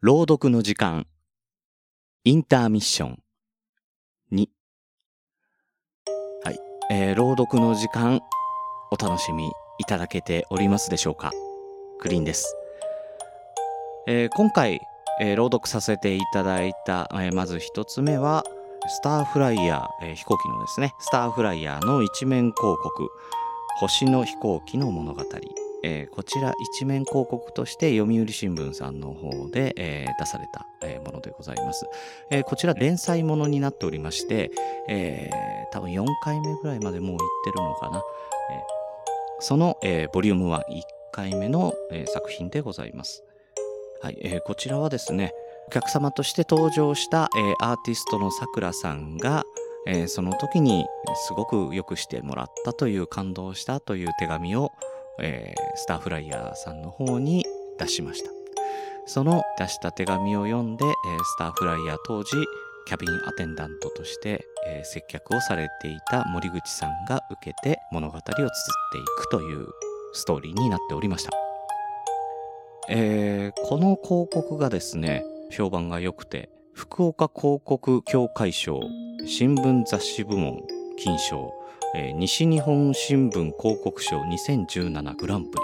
朗読の時間。インターミッション。2はい、えー朗読の時間お楽しみいただけておりますでしょうか？クリーンです、えー今回、えー朗読させていただいた、えーまず一つ目はスターフライヤー、えー飛行機のですね。スターフライヤーの一面広告。星の飛行機の物語。えーこちら一面広告として読売新聞さんの方で、えー出された、えーものでございます、えこちら連載ものになっておりまして、え多分4回目ぐらいまでもう行ってるのかな、えその、えボリューム11回目の、え作品でございます。はい、えこちらはですねお客様として登場した、えアーティストのさくらさんがえその時にすごく良くしてもらったという感動したという手紙を、えースターフライヤーさんの方に出しました。その出した手紙を読んで、えースターフライヤー当時キャビンアテンダントとして、えー接客をされていた森口さんが受けて物語を綴っていくというストーリーになっておりました、えーこの広告がですね評判が良くて福岡広告協会賞新聞雑誌部門金賞、えー西日本新聞広告賞2017グランプ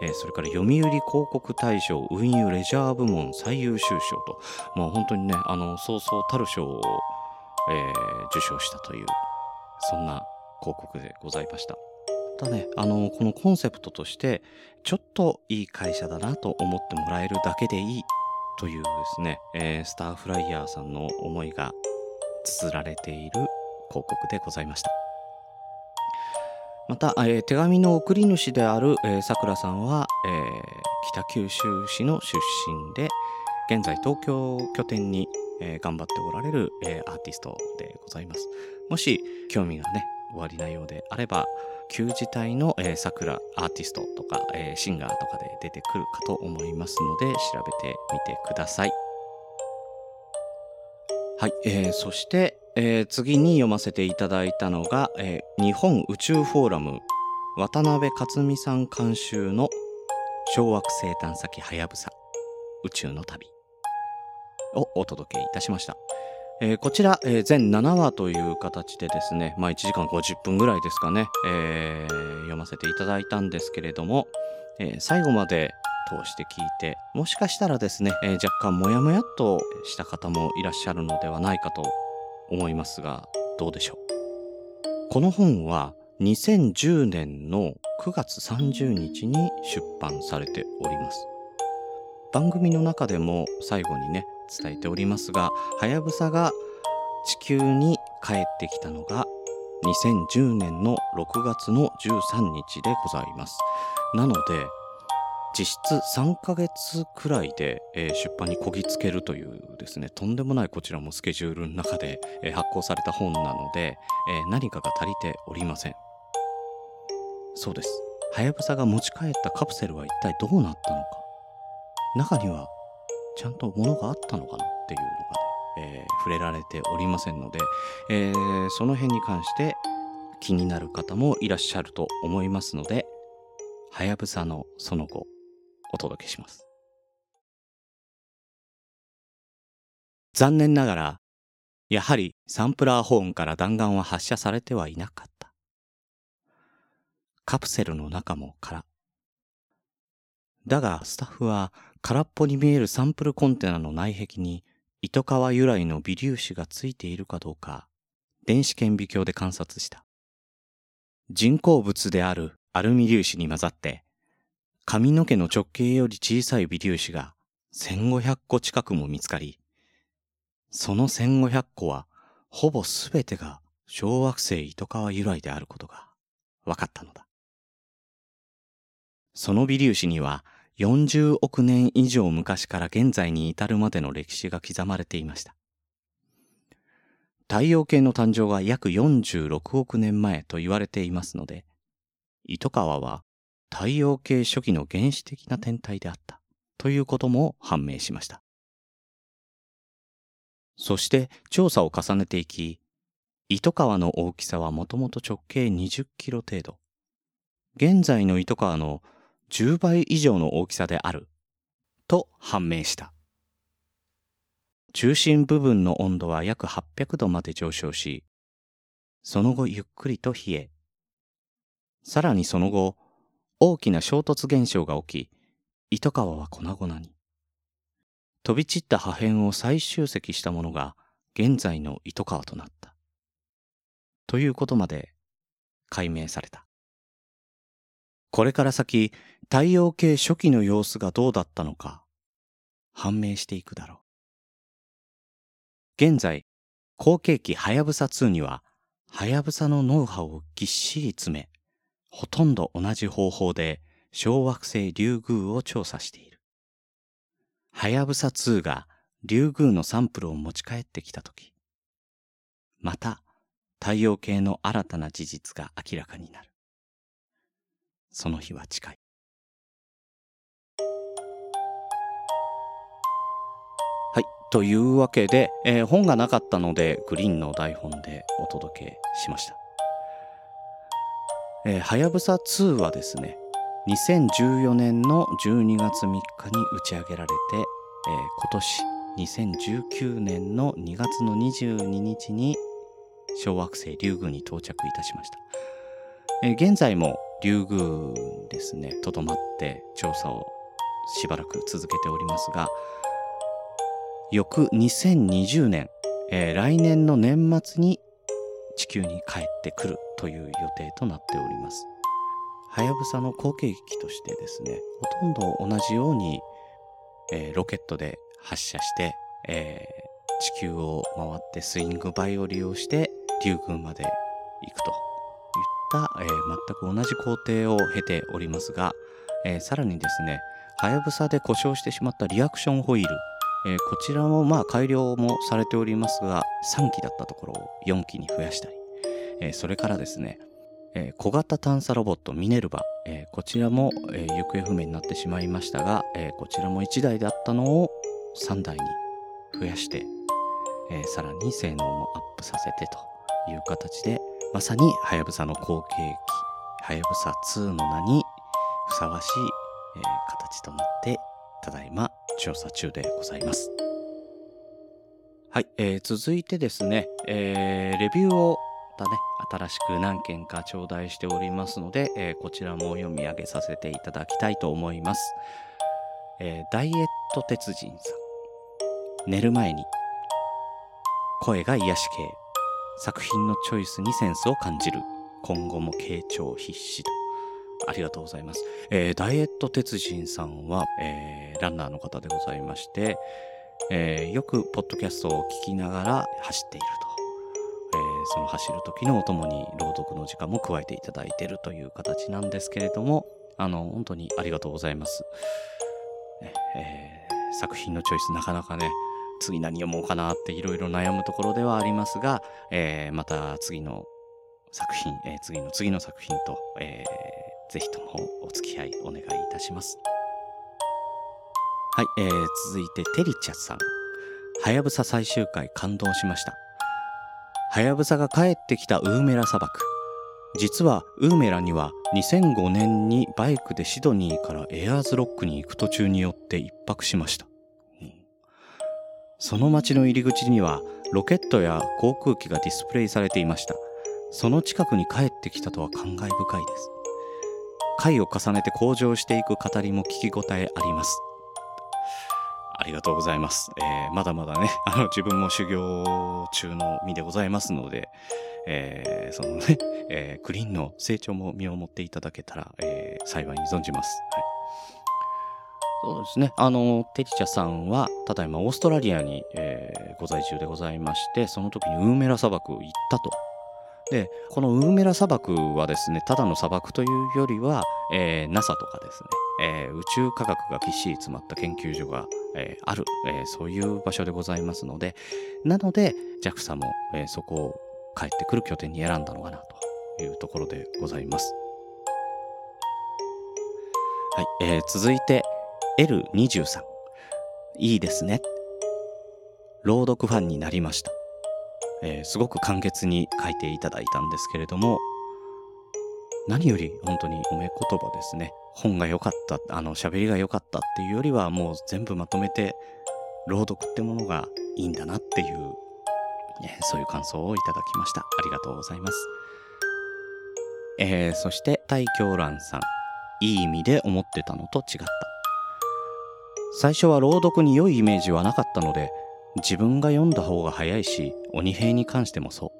リ、えーそれから読売広告大賞運輸レジャー部門最優秀賞と、まあ、本当にねあのそうそうたる賞を、えー受賞したというそんな広告でございました。ただねあのこのコンセプトとしてちょっといい会社だなと思ってもらえるだけでいいというですね、えースターフライヤーさんの思いが綴られている広告でございましたまた、えー手紙の送り主であるさくらさんは、えー北九州市の出身で現在東京拠点に、えー頑張っておられる、えーアーティストでございますもし興味がねおありなようであれば旧字体の、さくらアーティストとか、えーシンガーとかで出てくるかと思いますので調べてみてください。はい、えーそして、えー次に読ませていただいたのが、えー日本宇宙フォーラム渡辺克美さん監修の小惑星探査機はやぶさ宇宙の旅をお届けいたしました。えーこちら、えー全7話という形でですね、まあ、1時間50分ぐらいですかね、えー読ませていただいたんですけれども、えー最後まで通して聞いてもしかしたらですね、えー若干モヤモヤっとした方もいらっしゃるのではないかと思いますがどうでしょう？この本は2010年の9月30日に出版されております。番組の中でも最後にね伝えておりますがはやぶさが地球に帰ってきたのが2010年の6月の13日でございます。なので実質3ヶ月くらいで、えー出版にこぎつけるというですねとんでもないこちらもスケジュールの中で、えー発行された本なので、えー何かが足りておりません。そうです。はやぶさが持ち帰ったカプセルは一体どうなったのか。中にはちゃんと物があったのかなっていうのがね、え触れられておりませんので、えその辺に関して気になる方もいらっしゃると思いますのではやぶさのその後お届けします。残念ながらやはりサンプラーホーンから弾丸は発射されてはいなかった。カプセルの中も空。だがスタッフは空っぽに見えるサンプルコンテナの内壁に糸川由来の微粒子がついているかどうか電子顕微鏡で観察した。人工物であるアルミ粒子に混ざって髪の毛の直径より小さい微粒子が1500個近くも見つかりその1500個はほぼすべてが小惑星糸川由来であることが分かったのだその微粒子には40億年以上昔から現在に至るまでの歴史が刻まれていました。太陽系の誕生が約46億年前と言われていますので、糸川は太陽系初期の原始的な天体であったということも判明しました。そして調査を重ねていき、糸川の大きさはもともと直径20キロ程度。現在の糸川の10倍以上の大きさであると判明した中心部分の温度は約800度まで上昇し、その後ゆっくりと冷え、さらにその後、大きな衝突現象が起き、糸川は粉々に。飛び散った破片を再集積したものが現在の糸川となった。ということまで解明された。これから先、太陽系初期の様子がどうだったのか、判明していくだろう。現在、後継機はやぶさ2には、はやぶさのノウハウをぎっしり詰め、ほとんど同じ方法で小惑星リュウグウを調査している。はやぶさ2がリュウグウのサンプルを持ち帰ってきたとき、また太陽系の新たな事実が明らかになる。その日は近い。はい。というわけで、えー、本がなかったので、グリーンの台本でお届けしました。え、はやぶさ2はですね、2014年の12月3日に打ち上げられて、えー、今年2019年の2月の22日に小惑星リュウグウに到着いたしました。えー、現在もリュウグウですね、とどまって調査をしばらく続けておりますが、翌2020年、えー、来年の年末に地球に帰ってくるという予定となっております。はやぶさの後継機としてですね、ほとんど同じように、えー、ロケットで発射して、えー、地球を回ってスイングバイを利用して竜宮まで行くといった、えー、全く同じ工程を経ておりますが、えさらにですね、はやぶさで故障してしまったリアクションホイール、えこちらもまあ改良もされておりますが、3機だったところを4機に増やしたり、えそれからですね、えー、小型探査ロボットミネルバ、え、こちらも、え、行方不明になってしまいましたが、えこちらも1台だったのを3台に増やして、えさらに性能もアップさせてという形でまさにはやぶさの後継機はやぶさ2の名にふさわしい、え形となってただいま調査中でございます。はい、えー、続いてですね、えー、レビューをたね、新しく何件か頂戴しておりますので、えー、こちらも読み上げさせていただきたいと思います。えー、ダイエット鉄人さん。寝る前に。声が癒し系。作品のチョイスにセンスを感じる。今後も傾聴必至と。ありがとうございます。えー、ダイエット鉄人さんは、えー、ランナーの方でございまして、えー、よくポッドキャストを聞きながら走っていると。えその走る時のお供に朗読の時間も加えていただいているという形なんですけれども、あの、本当にありがとうございます。えー、作品のチョイスなかなかね、次何読もうかなっていろいろ悩むところではありますが、えー、また次の作品、えー、次の次の作品と、えー、ぜひともお付き合いお願いいたします。はい、えー、続いてテリチャさん。はやぶさ最終回感動しました。はやぶさが帰ってきたウーメラ砂漠実はウーメラには2005年にバイクでシドニーからエアーズロックに行く途中によって一泊しました、その街の入り口にはロケットや航空機がディスプレイされていましたその近くに帰ってきたとは感慨深いです回を重ねて向上していく語りも聞き応えありますありがとうございます。えー、まだまだね、あの、自分も修行中の身でございますので、えー、そのね、えー、クリーンの成長も見守っていただけたら、えー、幸いに存じます。はい。そうですね。あの、テリチャさんは、ただいまオーストラリアに、えー、ご在住でございまして、その時にウーメラ砂漠行ったと。で、このウーメラ砂漠はですね、ただの砂漠というよりは、えー、NASA とかですね、えー、宇宙科学がぎっしり詰まった研究所が、えー、ある、えー、そういう場所でございますので、なので JAXA も、えー、そこを帰ってくる拠点に選んだのかなというところでございます。はい、えー、続いて L23。いいですね。朗読ファンになりました。えー、すごく簡潔に書いていただいたんですけれども、何より本当に褒め言葉ですね。本が良かった、あの、喋りが良かったっていうよりは、もう全部まとめて朗読ってものがいいんだなっていう、えそういう感想をいただきました。ありがとうございます。えー、そして大狂乱さん。いい意味で思ってたのと違った。最初は朗読に良いイメージはなかったので自分が読んだ方が早いし鬼平に関してもそう。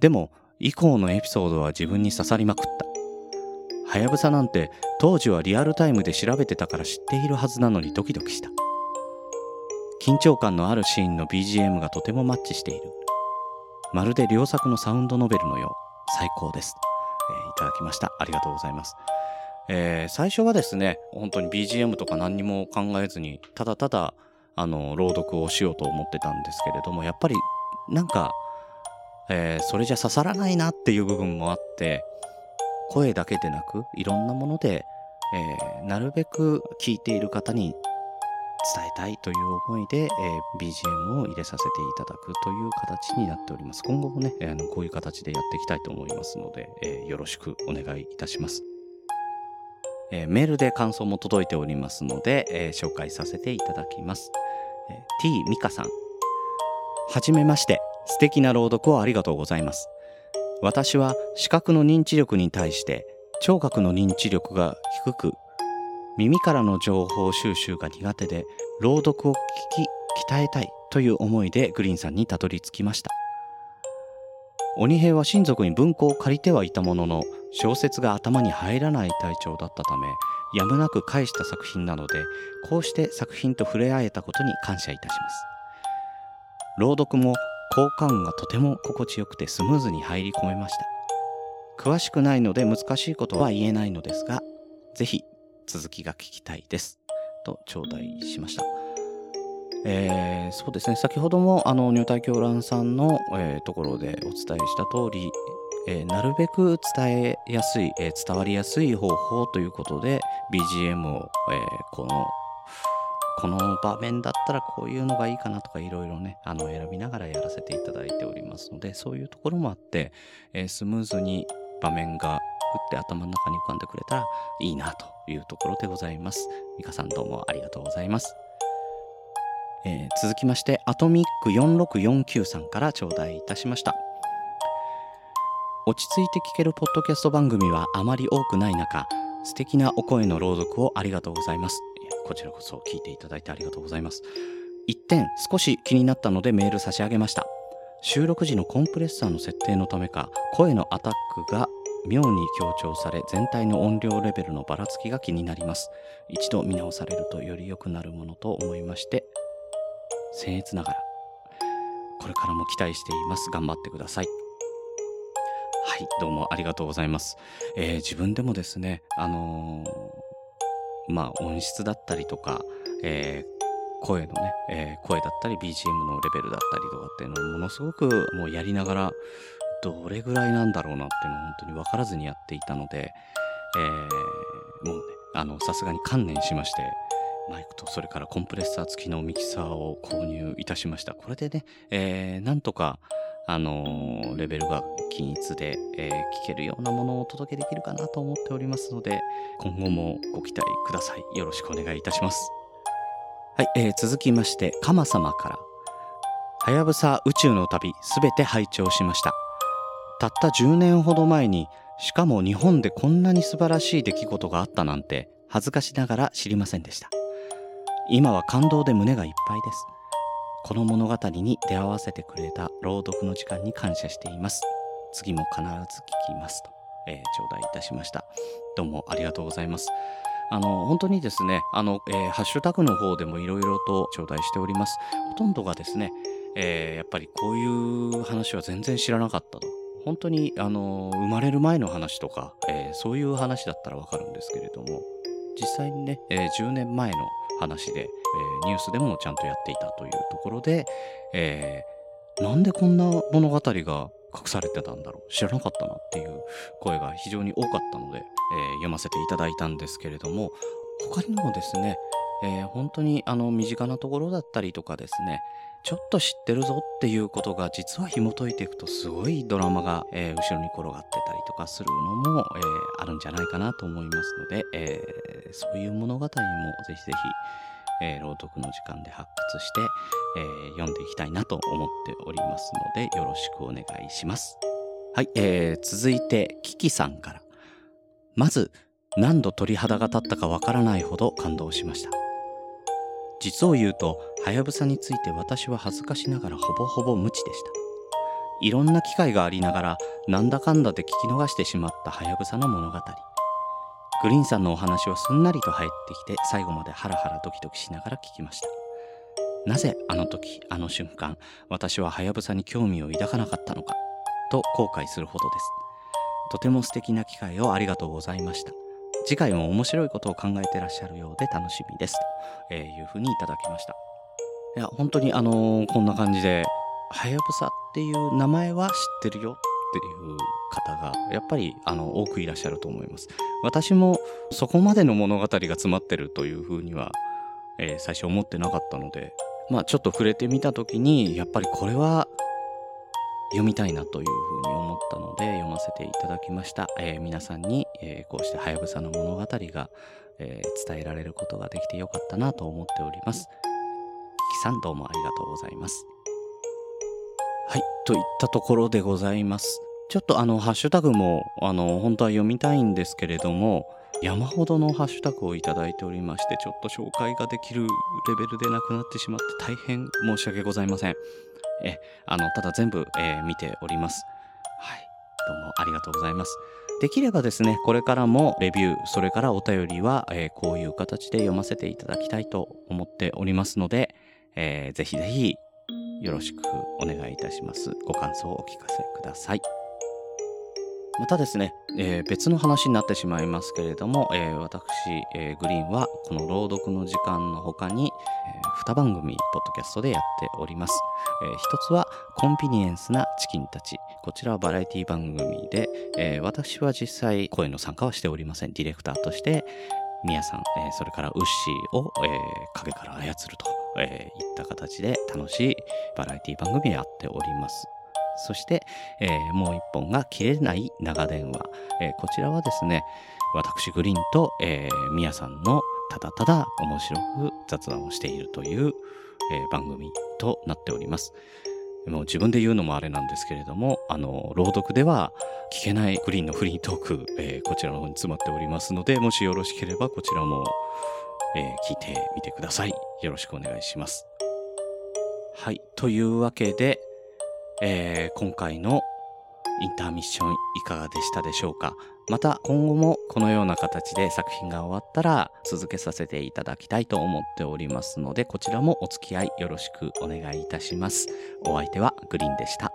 でも以降のエピソードは自分に刺さりまくった。はやぶさなんて当時はリアルタイムで調べてたから知っているはずなのにドキドキした。緊張感のあるシーンの BGM がとてもマッチしている。まるで良作のサウンドノベルのよう。最高です。えー、いただきました。ありがとうございます。えー、最初はですね、本当に BGM とか何にも考えずに、ただただ、あの、朗読をしようと思ってたんですけれども、やっぱり、なんか、えー、それじゃ刺さらないなっていう部分もあって、声だけでなく、いろんなもので、えー、なるべく聞いている方に伝えたいという思いで、えー、BGM を入れさせていただくという形になっております。今後もね、あのこういう形でやっていきたいと思いますので、えー、よろしくお願いいたします。えー、メールで感想も届いておりますので、え紹介させていただきます。え T ミカさん。はじめまして。素敵な朗読をありがとうございます。私は視覚の認知力に対して聴覚の認知力が低く耳からの情報収集が苦手で朗読を聞き鍛えたいという思いでグリーンさんにたどり着きました鬼平は親族に文庫を借りてはいたものの小説が頭に入らない体調だったためやむなく返した作品なのでこうして作品と触れ合えたことに感謝いたします朗読も効果音がとても心地よくてスムーズに入り込めました詳しくないので難しいことは言えないのですがぜひ続きが聞きたいです。と頂戴しました。えー、そうですね、先ほどもあの入隊狂乱さんの、えー、ところでお伝えした通り、えー、なるべく伝えやすい、えー、伝わりやすい方法ということで BGM を、えー、このこの場面だったらこういうのがいいかなとかいろいろねあの選びながらやらせていただいておりますのでそういうところもあって、えー、スムーズに場面がって頭の中に浮かんでくれたらいいなというところでございます。ミカさんどうもありがとうございます。えー、続きまして、アトミック4649さんから頂戴いたしました。落ち着いて聞けるポッドキャスト番組はあまり多くない中、素敵なお声の朗読をありがとうございます。こちらこそ聞いていただいてありがとうございます。一点少し気になったのでメール差し上げました。収録時のコンプレッサーの設定のためか声のアタックが妙に強調され全体の音量レベルのばらつきが気になります一度見直されるとより良くなるものと思いまして僭越ながらこれからも期待しています。頑張ってください。はいどうもありがとうございます、えー、自分でもですねあのー、まあ音質だったりとか、えー声のね、えー、声だったり BGM のレベルだったりとかっていうのをものすごくもうやりながらどれぐらいなんだろうなっていうのを本当に分からずにやっていたので、えー、もうね、あの、さすがに観念しまして、マイクとそれからコンプレッサー付きのミキサーを購入いたしました。これでね、えー、なんとか、あのー、レベルが均一で、えー、聞けるようなものをお届けできるかなと思っておりますので、今後もご期待ください。よろしくお願いいたします。はい、えー、続きまして、カマ様から。はやぶさ宇宙の旅すべて拝聴しました。たった10年ほど前にしかも日本でこんなに素晴らしい出来事があったなんて恥ずかしながら知りませんでした今は感動で胸がいっぱいです。この物語に出会わせてくれた朗読の時間に感謝しています。次も必ず聞きますと、えー、頂戴いたしました。どうもありがとうございます。あの本当にですねあの、えー、ハッシュタグの方でもいろいろと頂戴しております。ほとんどがですね、えー、やっぱりこういう話は全然知らなかったと。本当にあの生まれる前の話とか、えー、そういう話だったらわかるんですけれども実際にね、え、10年前の話で、えー、ニュースでもちゃんとやっていたというところで、えー、なんでこんな物語が隠されてたんだろう。知らなかったなっていう声が非常に多かったので、えー、読ませていただいたんですけれども他にもですね、えー、本当にあの身近なところだったりとかですねちょっと知ってるぞっていうことが実は紐解いていくとすごいドラマが、えー、後ろに転がってたりとかするのも、えー、あるんじゃないかなと思いますので、えー、そういう物語もぜひぜひ、えー朗読の時間で発掘して、えー読んでいきたいなと思っておりますのでよろしくお願いします。はい、えー続いてキキさんからまず何度鳥肌が立ったかわからないほど感動しました実を言うとはやぶさについて私は恥ずかしながらほぼほぼ無知でした。いろんな機会がありながらなんだかんだで聞き逃してしまったはやぶさの物語。グリーンさんのお話はすんなりと入ってきて最後までハラハラドキドキしながら聞きました。なぜあの時あの瞬間私ははやぶさに興味を抱かなかったのかと後悔するほどです。とても素敵な機会をありがとうございました。次回も面白いことを考えてらっしゃるようで楽しみですというふうにいただきました。いや本当にあのこんな感じではやぶさっていう名前は知ってるよっていう方がやっぱりあの多くいらっしゃると思います。私もそこまでの物語が詰まってるというふうには、えー最初思ってなかったのでまあちょっと触れてみた時にやっぱりこれは読みたいなというふうに思ったので読ませていただきました、えー皆さんに、えーこうしてはやぶさの物語が、えー伝えられることができてよかったなと思っております。キさんどうもありがとうございます。はいといったところでございます。ちょっとあのハッシュタグもあの本当は読みたいんですけれども山ほどのハッシュタグをいただいておりましてちょっと紹介ができるレベルでなくなってしまって大変申し訳ございません。えあのただ全部、えー見ております。はい。どうもありがとうございます。できればですねこれからもレビューそれからお便りは、えーこういう形で読ませていただきたいと思っておりますので、えーぜひぜひよろしくお願いいたします。ご感想をお聞かせください。またですね、えー別の話になってしまいますけれども、えー私、えーグリーンはこの朗読の時間の他に、え2番組ポッドキャストでやっております、えー一つはコンビニエンスなチキンたち。こちらはバラエティ番組で、私は実際声の参加はしておりません。ディレクターとしてミヤさん、それからウッシーを、影から操ると、いった形で楽しいバラエティ番組やっております。そして、えーもう一本が切れない長電話、えーこちらはですね私グリーンと、えー、ミヤさんのただただ面白く雑談をしているという、えー番組となっております。もう自分で言うのもあれなんですけれどもあの朗読では聞けないグリーンのフリートーク、えーこちらの方に詰まっておりますのでもしよろしければこちらも、えー聞いてみてください。よろしくお願いします。はいというわけでえー今回のインターミッションいかがでしたでしょうか？また今後もこのような形で作品が終わったら続けさせていただきたいと思っておりますのでこちらもお付き合いよろしくお願いいたします。お相手はグリーンでした。